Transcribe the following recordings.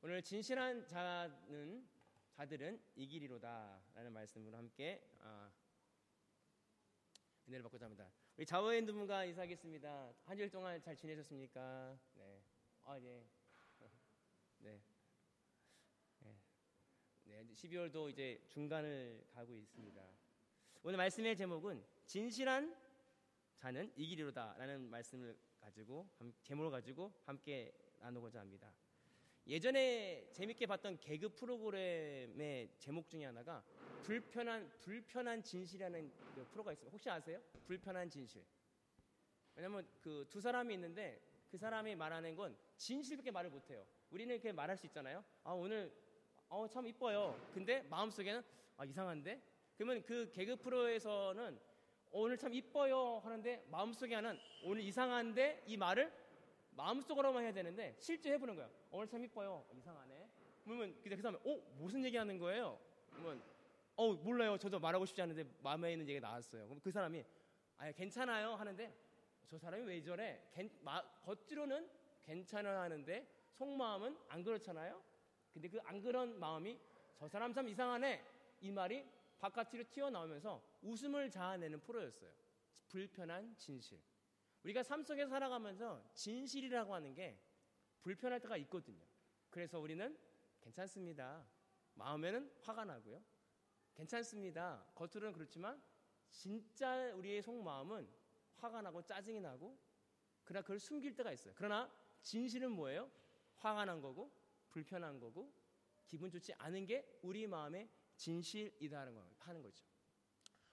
오늘 진실한 자는 자들은 이기리로다라는 말씀으로 함께 아, 은혜를 받고자 합니다. 우리 자워인 두 분과 인사하겠습니다. 한 주일 동안 잘 지내셨습니까? 네. 아 예. 네. 네. 네. 12월도 이제 중간을 가고 있습니다. 오늘 말씀의 제목은 진실한 자는 이기리로다라는 말씀을 가지고 제목을 가지고 함께 나누고자 합니다. 예전에 재밌게 봤던 개그 프로그램의 제목 중에 하나가 불편한 불편한 진실이라는 그 프로가 있습니다. 혹시 아세요? 불편한 진실. 왜냐면 그 두 사람이 있는데 그 사람이 말하는 건 진실밖에 말을 못 해요. 우리는 이렇게 말할 수 있잖아요. 아 오늘 어 참 이뻐요. 근데 마음속에는 아 이상한데. 그러면 그 개그 프로에서는 오늘 참 이뻐요 하는데 마음속에 하는 오늘 이상한데 이 말을 마음속으로만 해야 되는데 실제 해보는 거야. 오늘 참 이뻐요. 이상하네. 그러면 그 사람이 어 무슨 얘기하는 거예요? 그러면 어 몰라요. 저도 말하고 싶지 않은데 마음에 있는 얘기가 나왔어요. 그럼 그 사람이 아 괜찮아요 하는데 저 사람이 왜 저래? 겐, 마, 겉으로는 괜찮아 하는데 속마음은 안 그렇잖아요. 근데 그 안 그런 마음이 저 사람 참 이상하네 이 말이 바깥으로 튀어나오면서 웃음을 자아내는 프로였어요. 불편한 진실. 우리가 삶 속에 살아가면서 진실이라고 하는 게 불편할 때가 있거든요. 그래서 우리는 괜찮습니다. 마음에는 화가 나고요. 괜찮습니다. 겉으로는 그렇지만 진짜 우리의 속마음은 화가 나고 짜증이 나고 그러나 그걸 숨길 때가 있어요. 그러나 진실은 뭐예요? 화가 난 거고 불편한 거고 기분 좋지 않은 게 우리 마음의 진실이다는 걸 하는 거죠.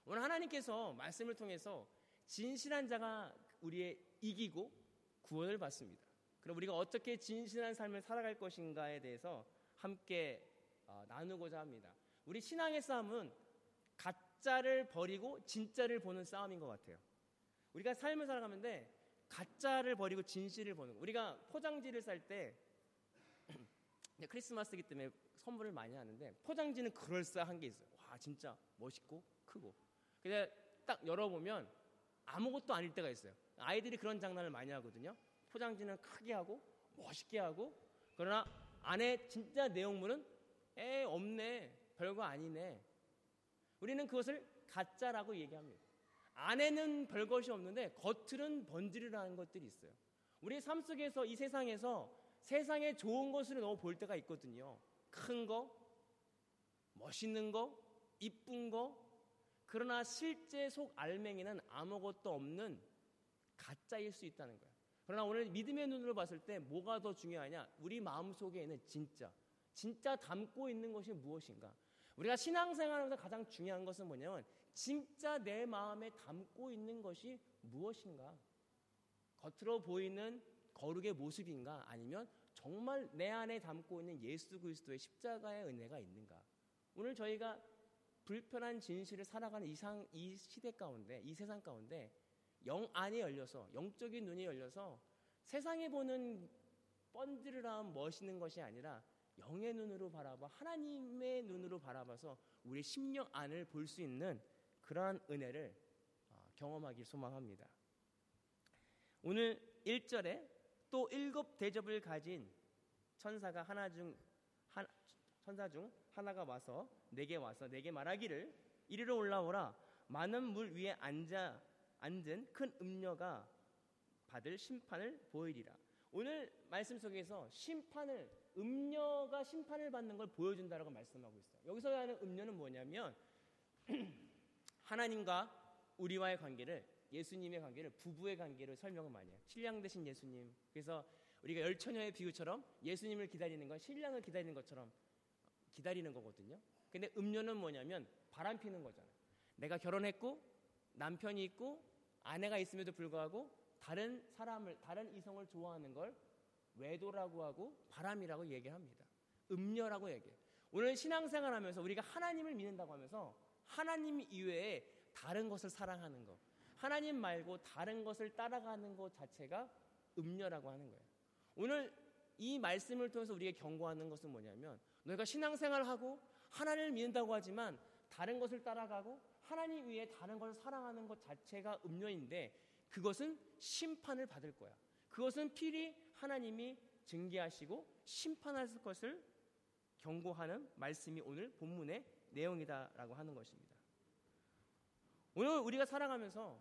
오늘 하나님께서 말씀을 통해서 진실한 자가 우리의 이기고 구원을 받습니다. 그럼 우리가 어떻게 진실한 삶을 살아갈 것인가에 대해서 함께 어, 나누고자 합니다. 우리 신앙의 싸움은 가짜를 버리고 진짜를 보는 싸움인 것 같아요. 우리가 삶을 살아가는데 가짜를 버리고 진실을 보는 우리가 포장지를 살 때 크리스마스이기 때문에 선물을 많이 하는데 포장지는 그럴싸한 게 있어요. 와 진짜 멋있고 크고. 근데 딱 열어보면 아무것도 아닐 때가 있어요. 아이들이 그런 장난을 많이 하거든요. 포장지는 크게 하고 멋있게 하고 그러나 안에 진짜 내용물은 에 없네 별거 아니네. 우리는 그것을 가짜라고 얘기합니다. 안에는 별 것이 없는데 겉으로는 번지르라는 것들이 있어요. 우리 삶 속에서 이 세상에서 세상에 좋은 것을 너무 볼 때가 있거든요. 큰 거, 멋있는 거, 이쁜 거. 그러나 실제 속 알맹이는 아무것도 없는 가짜일 수 있다는 거예요. 그러나 오늘 믿음의 눈으로 봤을 때 뭐가 더 중요하냐? 우리 마음 속에 있는 진짜. 진짜 담고 있는 것이 무엇인가? 우리가 신앙생활하면서 가장 중요한 것은 뭐냐면 진짜 내 마음에 담고 있는 것이 무엇인가? 겉으로 보이는 거룩의 모습인가? 아니면 정말 내 안에 담고 있는 예수 그리스도의 십자가의 은혜가 있는가? 오늘 저희가 불편한 진실을 살아가는 이상 이 시대 가운데 이 세상 가운데 영 안이 열려서 영적인 눈이 열려서 세상에 보는 번지르한 멋있는 것이 아니라 영의 눈으로 바라봐 하나님의 눈으로 바라봐서 우리 심령 안을 볼 수 있는 그러한 은혜를 어, 경험하길 소망합니다. 오늘 1절에 또 일곱 대접을 가진 천사가 하나 중 한, 천사 중 하나가 와서 내게 와서 내게 말하기를 이리로 올라오라 많은 물 위에 앉아 앉은 큰 음녀가 받을 심판을 보이리라. 오늘 말씀 속에서 심판을 음녀가 심판을 받는 걸 보여준다라고 말씀하고 있어요. 여기서 하는 음녀는 뭐냐면 하나님과 우리와의 관계를 예수님의 관계를 부부의 관계로 설명을 많이 해요. 신랑 대신 예수님. 그래서 우리가 열처녀의 비유처럼 예수님을 기다리는 건 신랑을 기다리는 것처럼 기다리는 거거든요. 근데 음료는 뭐냐면 바람 피는 거잖아요. 내가 결혼했고 남편이 있고 아내가 있음에도 불구하고 다른 사람을 다른 이성을 좋아하는 걸 외도라고 하고 바람이라고 얘기합니다. 음녀라고 얘기해요. 오늘 신앙생활 하면서 우리가 하나님을 믿는다고 하면서 하나님 이외에 다른 것을 사랑하는 것, 하나님 말고 다른 것을 따라가는 것 자체가 음녀라고 하는 거예요. 오늘 이 말씀을 통해서 우리가 경고하는 것은 뭐냐면 너희가 신앙생활을 하고 하나님을 믿는다고 하지만 다른 것을 따라가고 하나님 위에 다른 것을 사랑하는 것 자체가 음료인데 그것은 심판을 받을 거야. 그것은 필히 하나님이 증개하시고 심판할 것을 경고하는 말씀이 오늘 본문의 내용이다라고 하는 것입니다. 오늘 우리가 살아가면서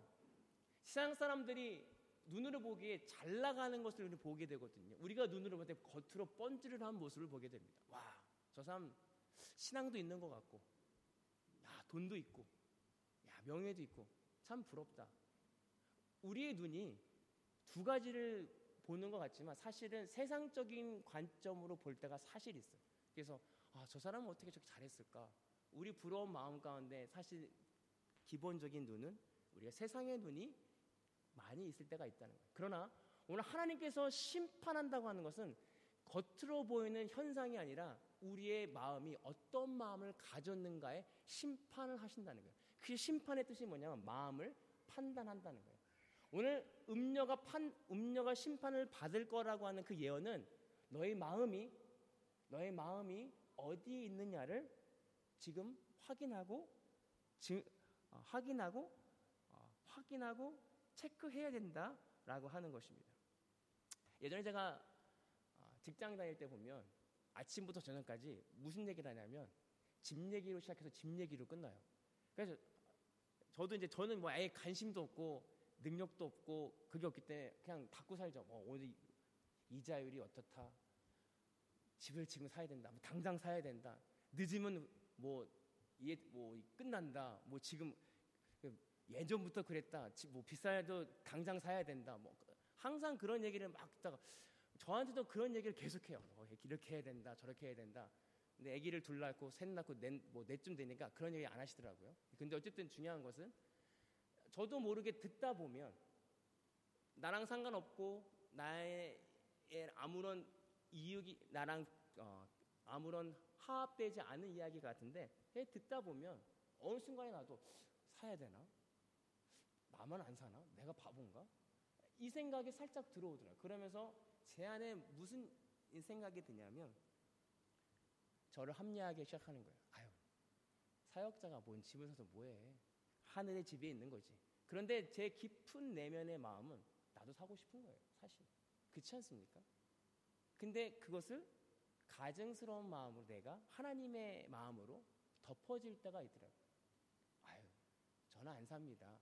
세상 사람들이 눈으로 보기에 잘 나가는 것을 보게 되거든요. 우리가 눈으로 볼때 겉으로 번지르한 모습을 보게 됩니다. 와, 저 사람 신앙도 있는 것 같고, 야, 돈도 있고, 야, 명예도 있고, 참 부럽다. 우리의 눈이 두 가지를 보는 것 같지만 사실은 세상적인 관점으로 볼 때가 사실 있어요. 그래서 아, 저 사람은 어떻게 저렇게 잘했을까? 우리 부러운 마음 가운데 사실 기본적인 눈은 우리가 세상의 눈이 많이 있을 때가 있다는 거예요. 그러나 오늘 하나님께서 심판한다고 하는 것은 겉으로 보이는 현상이 아니라 우리의 마음이 어떤 마음을 가졌는가에 심판을 하신다는 거예요. 그 심판의 뜻이 뭐냐면 마음을 판단한다는 거예요. 오늘 음녀가 판 음녀가 심판을 받을 거라고 하는 그 예언은 너의 마음이 너의 마음이 어디에 있느냐를 지금 확인하고 지, 어, 확인하고 어, 확인하고 체크해야 된다라고 하는 것입니다. 예전에 제가 어, 직장 다닐 때 보면 아침부터 저녁까지 무슨 얘기를 하냐면 집 얘기로 시작해서 집 얘기로 끝나요. 그래서 저도 이제 저는 뭐 아예 관심도 없고 능력도 없고 그게 없기 때문에 그냥 닫고 살죠. 뭐 오늘 이자율이 어떻다. 집을 지금 사야 된다. 뭐 당장 사야 된다. 늦으면 뭐, 예, 뭐 끝난다. 뭐 지금 그 예전부터 그랬다. 뭐 비싸도 당장 사야 된다. 뭐 항상 그런 얘기를 막 듣다가 저한테도 그런 얘기를 계속해요. 뭐 이렇게 해야 된다. 저렇게 해야 된다. 근데 아기를 둘 낳고 셋 낳고 넷, 뭐 넷쯤 되니까 그런 얘기 안 하시더라고요. 근데 어쨌든 중요한 것은 저도 모르게 듣다 보면 나랑 상관없고 나의 아무런 이익이 나랑 어, 아무런 화합되지 않은 이야기 같은데 듣다 보면 어느 순간에 나도 사야 되나? 나만 안 사나? 내가 바본가? 이 생각이 살짝 들어오더라고요. 그러면서 제 안에 무슨 생각이 드냐면 저를 합리하기 시작하는 거예요. 아유, 사역자가 뭔 집을 사서 뭐해? 하늘의 집에 있는 거지. 그런데 제 깊은 내면의 마음은 나도 사고 싶은 거예요. 사실. 그렇지 않습니까? 근데 그것을 가증스러운 마음으로 내가 하나님의 마음으로 덮어질 때가 있더라고요. 아유, 저는 안 삽니다.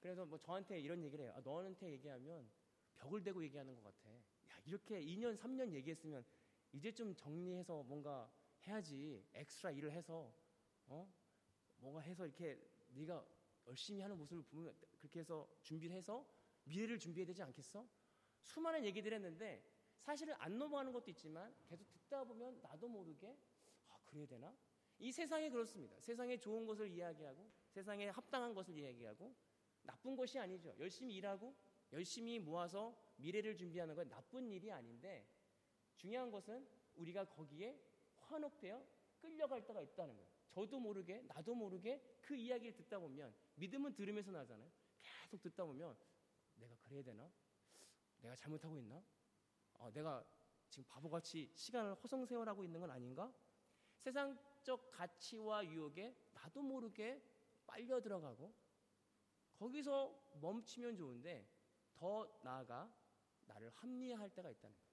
그래서 뭐 저한테 이런 얘기를 해요. 아, 너한테 얘기하면 벽을 대고 얘기하는 것 같아. 야, 이렇게 2년, 3년 얘기했으면 이제 좀 정리해서 뭔가 해야지. 엑스트라 일을 해서, 어? 뭔가 해서 이렇게 네가 열심히 하는 모습을 보면 그렇게 해서 준비를 해서 미래를 준비해야 되지 않겠어? 수많은 얘기들 했는데 사실은 안 넘어가는 것도 있지만 계속 듣다 보면 나도 모르게 아, 그래야 되나? 이 세상에 그렇습니다. 세상에 좋은 것을 이야기하고 세상에 합당한 것을 이야기하고 나쁜 것이 아니죠. 열심히 일하고 열심히 모아서 미래를 준비하는 건 나쁜 일이 아닌데 중요한 것은 우리가 거기에 환혹되어 끌려갈 때가 있다는 거예요. 저도 모르게 나도 모르게 그 이야기를 듣다 보면 믿음은 들으면서 나잖아요. 계속 듣다 보면 내가 그래야 되나? 내가 잘못하고 있나? 어, 내가 지금 바보같이 시간을 허송세월하고 있는 건 아닌가? 세상적 가치와 유혹에 나도 모르게 빨려 들어가고 거기서 멈추면 좋은데 더 나아가 나를 합리화할 때가 있다는 거예요.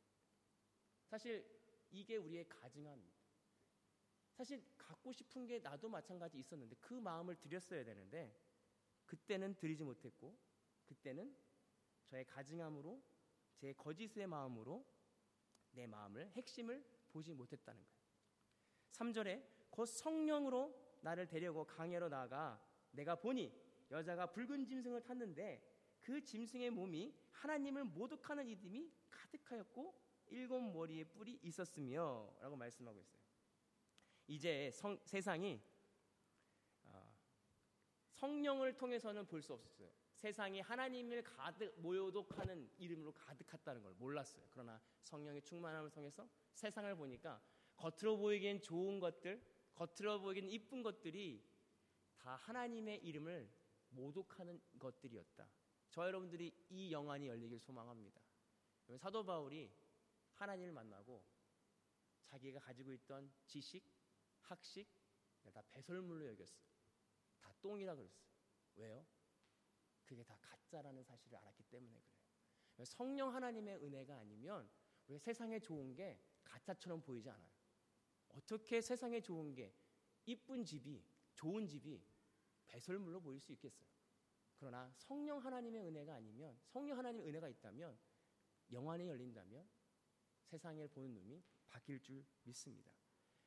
사실 이게 우리의 가증함입니다. 사실 갖고 싶은 게 나도 마찬가지 있었는데 그 마음을 드렸어야 되는데 그때는 드리지 못했고 그때는 저의 가증함으로 제 거짓의 마음으로 내 마음을 핵심을 보지 못했다는 거예요. 3절에 곧 성령으로 나를 데려고 강야로 나가 내가 보니 여자가 붉은 짐승을 탔는데 그 짐승의 몸이 하나님을 모독하는 이름이 가득하였고 일곱 머리의 뿔이 있었으며 라고 말씀하고 있어요. 이제 성, 세상이 어, 성령을 통해서는 볼 수 없었어요. 세상이 하나님을 가득 모욕하는 이름으로 가득했다는 걸 몰랐어요. 그러나 성령의 충만함을 통해서 세상을 보니까 겉으로 보이기엔 좋은 것들, 겉으로 보이기엔 이쁜 것들이 다 하나님의 이름을 모독하는 것들이었다. 저 여러분들이 이 영안이 열리길 소망합니다. 사도 바울이 하나님을 만나고 자기가 가지고 있던 지식, 학식 다 배설물로 여겼어요. 다 똥이라 그랬어요. 왜요? 그게 다 가짜라는 사실을 알았기 때문에 그래요. 성령 하나님의 은혜가 아니면 왜 세상에 좋은 게 가짜처럼 보이지 않아요. 어떻게 세상에 좋은 게 이쁜 집이 좋은 집이 배설물로 보일 수 있겠어요. 그러나 성령 하나님의 은혜가 아니면 성령 하나님의 은혜가 있다면 영안이 열린다면 세상을 보는 눈이 바뀔 줄 믿습니다.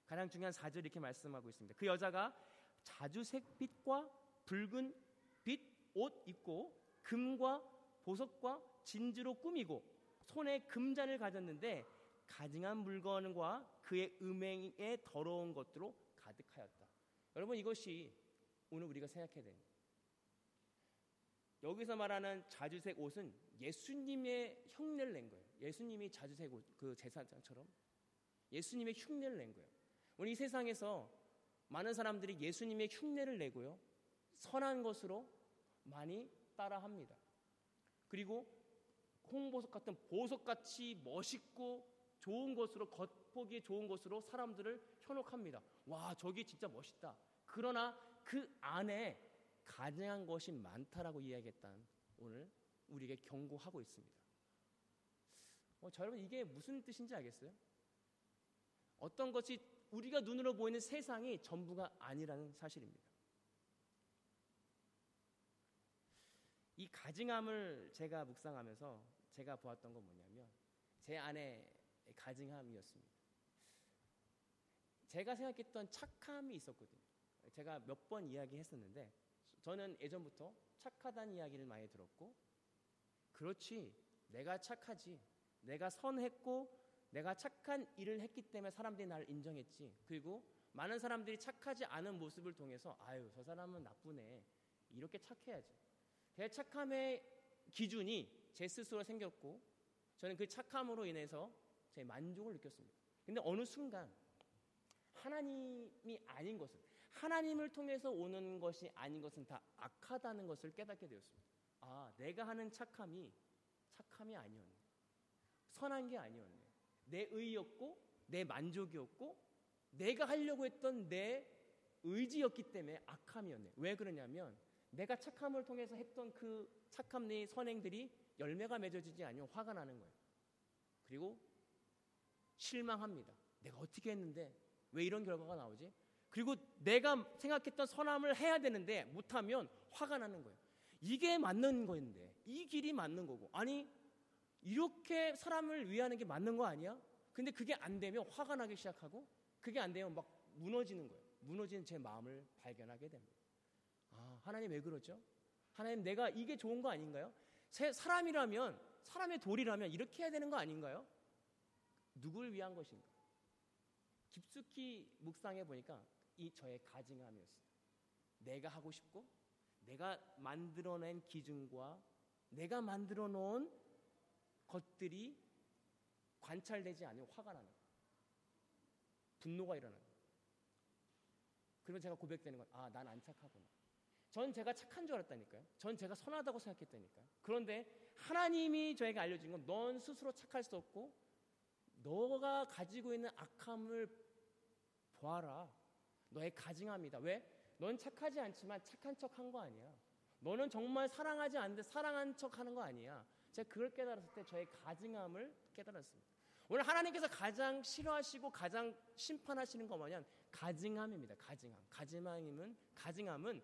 가장 중요한 사절 이렇게 말씀하고 있습니다. 그 여자가 자주색 빛과 붉은 빛 옷 입고 금과 보석과 진주로 꾸미고 손에 금잔을 가졌는데 가증한 물건과 그의 음행에 더러운 것들로 가득하였다. 여러분 이것이 오늘 우리가 생각해야 됩니다. 여기서 말하는 자주색 옷은 예수님의 흉내를 낸 거예요. 예수님이 자주색 옷, 그 제사장처럼 예수님의 흉내를 낸 거예요. 오늘 이 세상에서 많은 사람들이 예수님의 흉내를 내고요. 선한 것으로 많이 따라합니다. 그리고 홍보석 같은 보석같이 멋있고 좋은 것으로 겉보기 좋은 것으로 사람들을 현혹합니다. 와, 저기 진짜 멋있다. 그러나 그 안에 가증한 것이 많다라고 이야기했다는 오늘 우리에게 경고하고 있습니다. 어, 저 여러분 이게 무슨 뜻인지 알겠어요? 어떤 것이 우리가 눈으로 보이는 세상이 전부가 아니라는 사실입니다. 이 가증함을 제가 묵상하면서 제가 보았던 건 뭐냐면 제 안에 가증함이었습니다. 제가 생각했던 착함이 있었거든요. 제가 몇 번 이야기했었는데 저는 예전부터 착하다는 이야기를 많이 들었고 그렇지 내가 착하지 내가 선했고 내가 착한 일을 했기 때문에 사람들이 나를 인정했지. 그리고 많은 사람들이 착하지 않은 모습을 통해서 아유 저 사람은 나쁘네. 이렇게 착해야지. 제 착함의 기준이 제 스스로 생겼고 저는 그 착함으로 인해서 제 만족을 느꼈습니다. 근데 어느 순간 하나님이 아닌 것은 하나님을 통해서 오는 것이 아닌 것은 다 악하다는 것을 깨닫게 되었습니다. 아, 내가 하는 착함이 착함이 아니었네. 선한 게 아니었네. 내 의였고 내 만족이었고 내가 하려고 했던 내 의지였기 때문에 악함이었네. 왜 그러냐면 내가 착함을 통해서 했던 그 착함 내 선행들이 열매가 맺어지지 않으면 화가 나는 거예요. 그리고 실망합니다. 내가 어떻게 했는데 왜 이런 결과가 나오지? 그리고 내가 생각했던 선함을 해야 되는데 못하면 화가 나는 거예요. 이게 맞는 거인데, 이 길이 맞는 거고. 아니, 이렇게 사람을 위하는 게 맞는 거 아니야? 근데 그게 안 되면 화가 나기 시작하고, 그게 안 되면 막 무너지는 거예요. 무너지는 제 마음을 발견하게 됩니다. 아, 하나님 왜 그러죠? 하나님 내가 이게 좋은 거 아닌가요? 사람이라면, 사람의 도리라면 이렇게 해야 되는 거 아닌가요? 누굴 위한 것인가? 깊숙이 묵상해 보니까 이 저의 가증함이었어요. 내가 하고 싶고 내가 만들어낸 기준과 내가 만들어 놓은 것들이 관찰되지 않으면 화가 나는 거예요. 분노가 일어나는 거예요. 그러면 제가 고백되는 건 아, 난 안 착하구나. 전 제가 착한 줄 알았다니까요. 전 제가 선하다고 생각했다니까요. 그런데 하나님이 저에게 알려준 건 넌 스스로 착할 수 없고 너가 가지고 있는 악함을 보아라. 너의 가증함이다. 왜? 넌 착하지 않지만 착한 척 한 거 아니야. 너는 정말 사랑하지 않는데 사랑한 척 하는 거 아니야. 제가 그걸 깨달았을 때 저의 가증함을 깨달았습니다. 오늘 하나님께서 가장 싫어하시고 가장 심판하시는 거 뭐냐면 가증함입니다. 가증함. 가증함은 가증함은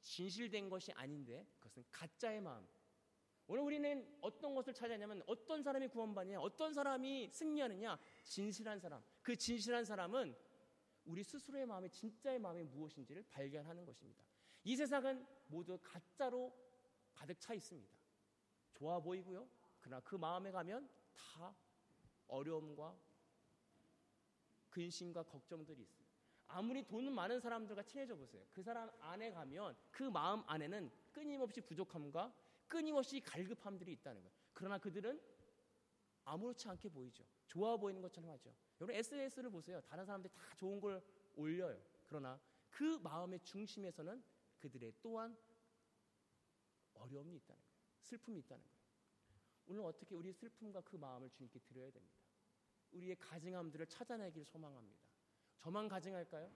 진실된 것이 아닌데 그것은 가짜의 마음. 오늘 우리는 어떤 것을 찾아냐면 어떤 사람이 구원받느냐, 어떤 사람이 승리하느냐, 진실한 사람. 그 진실한 사람은 우리 스스로의 마음이 진짜의 마음이 무엇인지를 발견하는 것입니다. 이 세상은 모두 가짜로 가득 차 있습니다. 좋아 보이고요. 그러나 그 마음에 가면 다 어려움과 근심과 걱정들이 있어요. 아무리 돈 많은 사람들과 친해져 보세요. 그 사람 안에 가면 그 마음 안에는 끊임없이 부족함과 끊임없이 갈급함들이 있다는 거예요. 그러나 그들은 아무렇지 않게 보이죠. 좋아 보이는 것처럼 하죠. 여러분 SNS를 보세요. 다른 사람들이 다 좋은 걸 올려요. 그러나 그 마음의 중심에서는 그들의 또한 어려움이 있다는 거예요. 슬픔이 있다는 거예요. 오늘 어떻게 우리 슬픔과 그 마음을 주님께 드려야 됩니다. 우리의 가증함들을 찾아내기를 소망합니다. 저만 가증할까요?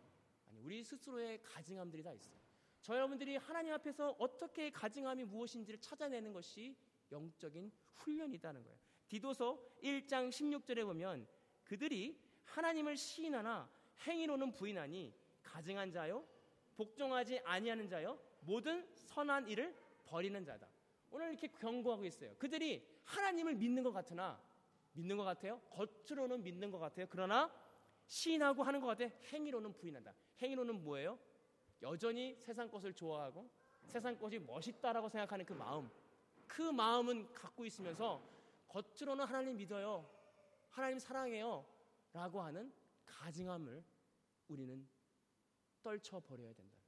아니, 우리 스스로의 가증함들이 다 있어요. 저 여러분들이 하나님 앞에서 어떻게 가증함이 무엇인지를 찾아내는 것이 영적인 훈련이라는 거예요. 디도서 1장 16절에 보면 그들이 하나님을 시인하나 행위로는 부인하니 가증한 자요 복종하지 아니하는 자요 모든 선한 일을 버리는 자다. 오늘 이렇게 경고하고 있어요. 그들이 하나님을 믿는 것 같으나 믿는 것 같아요. 겉으로는 믿는 것 같아요. 그러나 시인하고 하는 것 같아 행위로는 부인한다. 행위로는 뭐예요? 여전히 세상 것을 좋아하고 세상 것이 멋있다라고 생각하는 그 마음. 그 마음은 갖고 있으면서 겉으로는 하나님 믿어요. 하나님 사랑해요. 라고 하는 가증함을 우리는 떨쳐버려야 된다.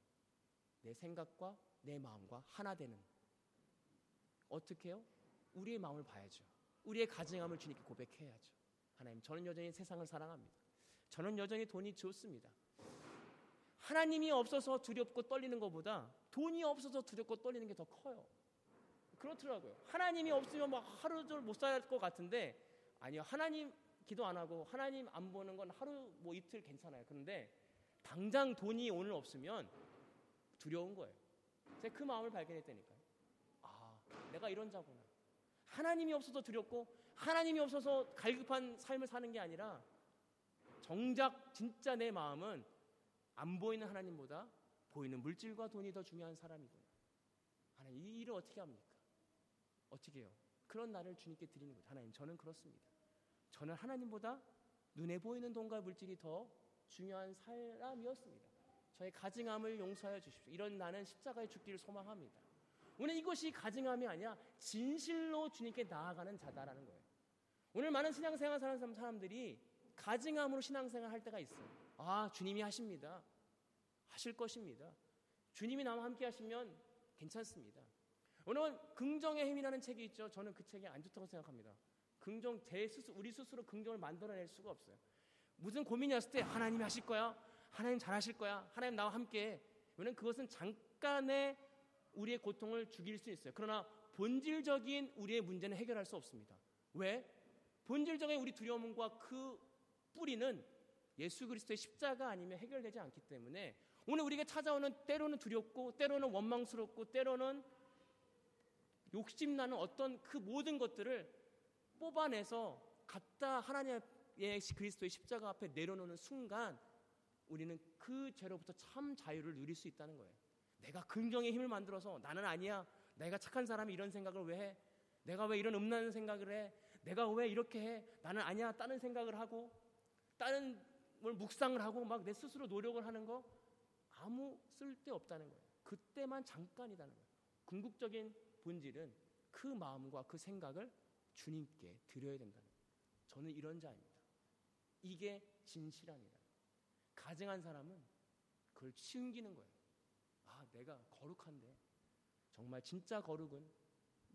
내 생각과 내 마음과 하나 되는. 어떻게 해요? 우리의 마음을 봐야죠. 우리의 가증함을 주님께 고백해야죠. 하나님, 저는 여전히 세상을 사랑합니다. 저는 여전히 돈이 좋습니다. 하나님이 없어서 두렵고 떨리는 것보다 돈이 없어서 두렵고 떨리는 게 더 커요. 그렇더라고요. 하나님이 없으면 막 하루 종일 못 살 것 같은데 아니요. 하나님 기도 안 하고 하나님 안 보는 건 하루 뭐 이틀 괜찮아요. 그런데 당장 돈이 오늘 없으면 두려운 거예요. 제가 그 마음을 발견했다니까요. 아, 내가 이런 자구나. 하나님이 없어서 두렵고 하나님이 없어서 갈급한 삶을 사는 게 아니라 정작 진짜 내 마음은 안 보이는 하나님보다 보이는 물질과 돈이 더 중요한 사람이구나. 하나님 이 일을 어떻게 합니까? 어떻게 해요? 그런 나를 주님께 드리는 거죠. 하나님 저는 그렇습니다. 저는 하나님보다 눈에 보이는 돈과 물질이 더 중요한 사람이었습니다. 저의 가증함을 용서하여 주십시오. 이런 나는 십자가에 죽기를 소망합니다. 오늘 이것이 가증함이 아니야 진실로 주님께 나아가는 자다라는 거예요. 오늘 많은 신앙생활 사는 사람들이 가증함으로 신앙생활 할 때가 있어요. 아, 주님이 하십니다. 하실 것입니다. 주님이 나와 함께 하시면 괜찮습니다. 오늘 긍정의 힘이라는 책이 있죠. 저는 그 책이 안 좋다고 생각합니다. 긍정 제 스스 우리 스스로 긍정을 만들어낼 수가 없어요. 무슨 고민이 왔을 때 하나님이 하실 거야. 하나님 잘하실 거야. 하나님 나와 함께. 왜냐면 그것은 잠깐의 우리의 고통을 죽일 수 있어요. 그러나 본질적인 우리의 문제는 해결할 수 없습니다. 왜? 본질적인 우리 두려움과 그 뿌리는 예수 그리스도의 십자가 아니면 해결되지 않기 때문에 오늘 우리에게 찾아오는 때로는 두렵고 때로는 원망스럽고 때로는 욕심나는 어떤 그 모든 것들을 뽑아내서 갖다 하나님의 그리스도의 십자가 앞에 내려놓는 순간 우리는 그 죄로부터 참 자유를 누릴 수 있다는 거예요. 내가 긍정의 힘을 만들어서 나는 아니야. 내가 착한 사람이 이런 생각을 왜 해? 내가 왜 이런 음란한 생각을 해? 내가 왜 이렇게 해? 나는 아니야. 다른 생각을 하고 다른 뭘 묵상을 하고 막 내 스스로 노력을 하는 거 아무 쓸데 없다는 거예요. 그때만 잠깐이다는 거예요. 궁극적인 본질은 그 마음과 그 생각을 주님께 드려야 된다는 거예요. 저는 이런 자입니다. 이게 진실합니다. 가증한 사람은 그걸 숨기는 거예요. 아, 내가 거룩한데 정말 진짜 거룩은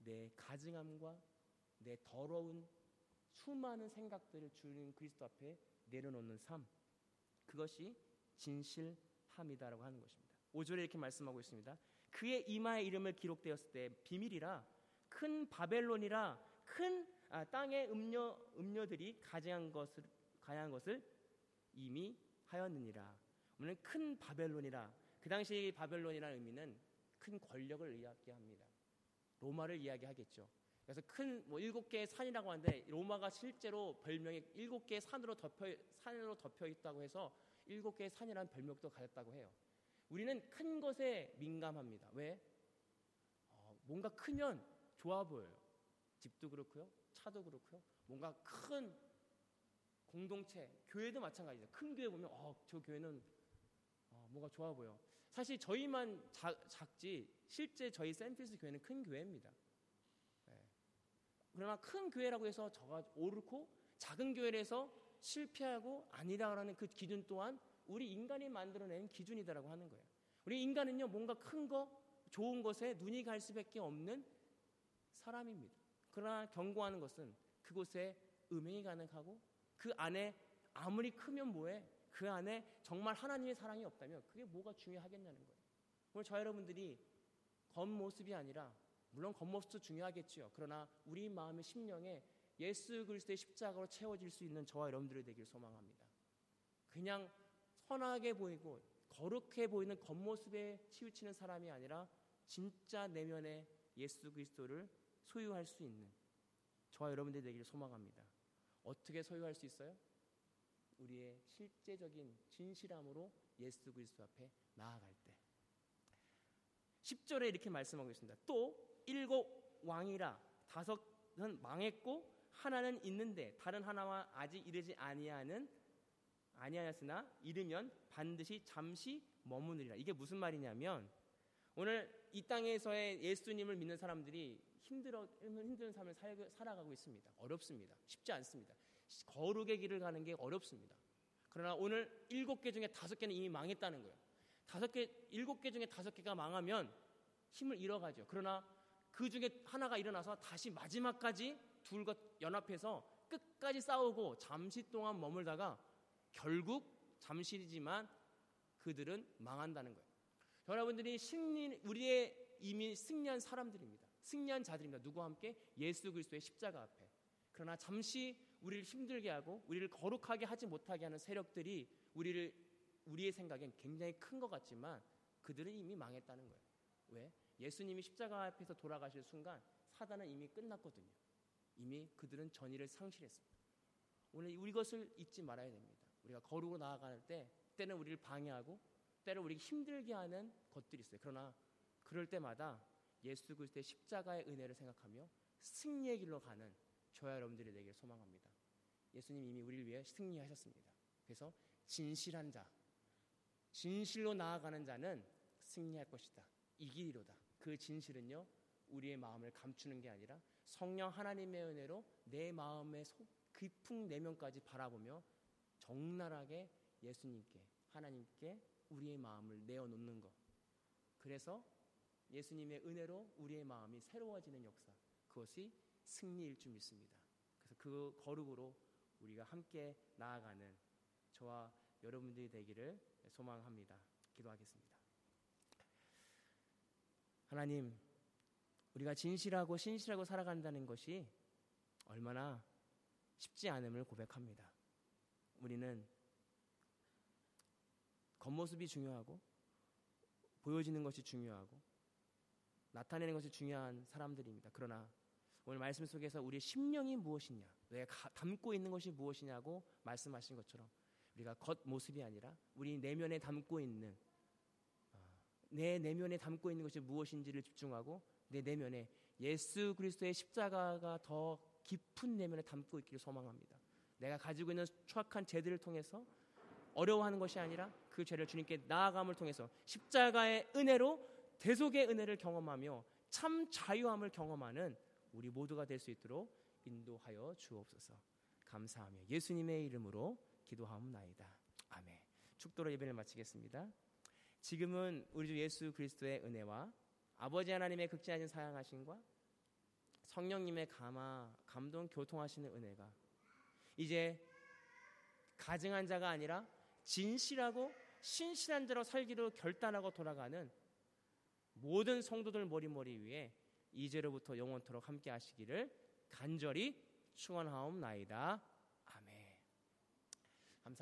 내 가증함과 내 더러운 수많은 생각들을 주님 그리스도 앞에 내려놓는 삶. 그것이 진실함이다라고 하는 것입니다. 5절에 이렇게 말씀하고 있습니다. 그의 이마에 이름을 기록되었을 때 비밀이라 큰 바벨론이라 큰 아, 땅의 음녀 음녀들이 가증한 것을 가야한 것을 이미 하였느니라. 오늘 큰 바벨론이라 그 당시 바벨론이라는 의미는 큰 권력을 이야기합니다. 로마를 이야기하겠죠. 그래서 큰 뭐 일곱 개의 산이라고 하는데 로마가 실제로 별명이 일곱 개의 산으로 덮여 산으로 덮여 있다고 해서 일곱 개의 산이라는 별명도 가졌다고 해요. 우리는 큰 것에 민감합니다. 왜? 어, 뭔가 크면 좋아 보여요. 집도 그렇고요, 차도 그렇고요. 뭔가 큰 공동체, 교회도 마찬가지죠. 큰 교회 보면 어, 저 교회는 어, 뭔가 좋아 보여. 사실 저희만 자, 작지 실제 저희 샌피스 교회는 큰 교회입니다. 네. 그러나 큰 교회라고 해서 저가 옳고 작은 교회에서 실패하고 아니다라는 그 기준 또한 우리 인간이 만들어낸 기준이다라고 하는 거예요. 우리 인간은요 뭔가 큰 거, 좋은 것에 눈이 갈 수밖에 없는 사람입니다. 그러나 경고하는 것은 그곳에 음행이 가능하고 그 안에 아무리 크면 뭐해? 그 안에 정말 하나님의 사랑이 없다면 그게 뭐가 중요하겠냐는 거예요. 오늘 저 여러분들이 겉모습이 아니라 물론 겉모습도 중요하겠지요. 그러나 우리 마음의 심령에 예수 그리스도의 십자가로 채워질 수 있는 저와 여러분들이 되길 소망합니다. 그냥 선하게 보이고 거룩해 보이는 겉모습에 치우치는 사람이 아니라 진짜 내면의 예수 그리스도를 소유할 수 있는 저와 여러분들이 되기를 소망합니다. 어떻게 소유할 수 있어요? 우리의 실제적인 진실함으로 예수 그리스도 앞에 나아갈 때. 10절에 이렇게 말씀하고 있습니다. 또 일곱 왕이라 다섯은 망했고 하나는 있는데 다른 하나와 아직 이르지 아니하는 아니하였으나 이르면 반드시 잠시 머무느리라. 이게 무슨 말이냐면 오늘 이 땅에서의 예수님을 믿는 사람들이 힘들어 힘든 삶을 살아가고 있습니다. 어렵습니다. 쉽지 않습니다. 거룩의 길을 가는 게 어렵습니다. 그러나 오늘 일곱 개 중에 다섯 개는 이미 망했다는 거예요. 다섯 개, 일곱 개 중에 다섯 개가 망하면 힘을 잃어가죠. 그러나 그 중에 하나가 일어나서 다시 마지막까지 둘과 연합해서 끝까지 싸우고 잠시 동안 머물다가 결국 잠시지만 그들은 망한다는 거예요. 여러분들이 승리, 우리의 이미 승리한 사람들입니다. 승리한 자들입니다. 누구와 함께? 예수 그리스도의 십자가 앞에. 그러나 잠시 우리를 힘들게 하고 우리를 거룩하게 하지 못하게 하는 세력들이 우리를 우리의 생각엔 굉장히 큰 것 같지만 그들은 이미 망했다는 거예요. 왜? 예수님이 십자가 앞에서 돌아가실 순간 사단은 이미 끝났거든요. 이미 그들은 전의를 상실했습니다. 오늘 우리 것을 잊지 말아야 됩니다. 우리가 거룩으로 나아갈 때 때는 우리를 방해하고 때는 우리를 힘들게 하는 것들이 있어요. 그러나 그럴 때마다 예수 그리스도의 십자가의 은혜를 생각하며 승리의 길로 가는 저와 여러분들이 되길 소망합니다. 예수님 이미 우리를 위해 승리하셨습니다. 그래서 진실한 자, 진실로 나아가는 자는 승리할 것이다. 이길이로다. 그 진실은요, 우리의 마음을 감추는 게 아니라 성령 하나님의 은혜로 내 마음의 깊은 내면까지 바라보며 적나라하게 예수님께, 하나님께 우리의 마음을 내어놓는 것. 그래서 예수님의 은혜로 우리의 마음이 새로워지는 역사. 그것이 승리일 줄 믿습니다. 그래서 그 거룩으로 우리가 함께 나아가는 저와 여러분들이 되기를 소망합니다. 기도하겠습니다. 하나님, 우리가 진실하고 신실하고 살아간다는 것이 얼마나 쉽지 않음을 고백합니다. 우리는 겉모습이 중요하고 보여지는 것이 중요하고 나타내는 것이 중요한 사람들입니다. 그러나 오늘 말씀 속에서 우리의 심령이 무엇이냐, 내가 담고 있는 것이 무엇이냐고 말씀하신 것처럼 우리가 겉모습이 아니라 우리 내면에 담고 있는 어, 내 내면에 담고 있는 것이 무엇인지를 집중하고 내 내면에 예수 그리스도의 십자가가 더 깊은 내면에 담고 있기를 소망합니다. 내가 가지고 있는 추악한 죄들을 통해서 어려워하는 것이 아니라 그 죄를 주님께 나아감을 통해서 십자가의 은혜로 대속의 은혜를 경험하며 참 자유함을 경험하는 우리 모두가 될 수 있도록 인도하여 주옵소서. 감사하며 예수님의 이름으로 기도하옵나이다. 아멘. 축도로 예배를 마치겠습니다. 지금은 우리 주 예수 그리스도의 은혜와 아버지 하나님의 극진하신 사랑하심과 성령님의 감화, 감동, 교통하시는 은혜가 이제 가증한 자가 아니라 진실하고 신실한 자로 살기로 결단하고 돌아가는 모든 성도들 머리머리 위에 이제로부터 영원토록 함께 하시기를 간절히 축원하옵나이다.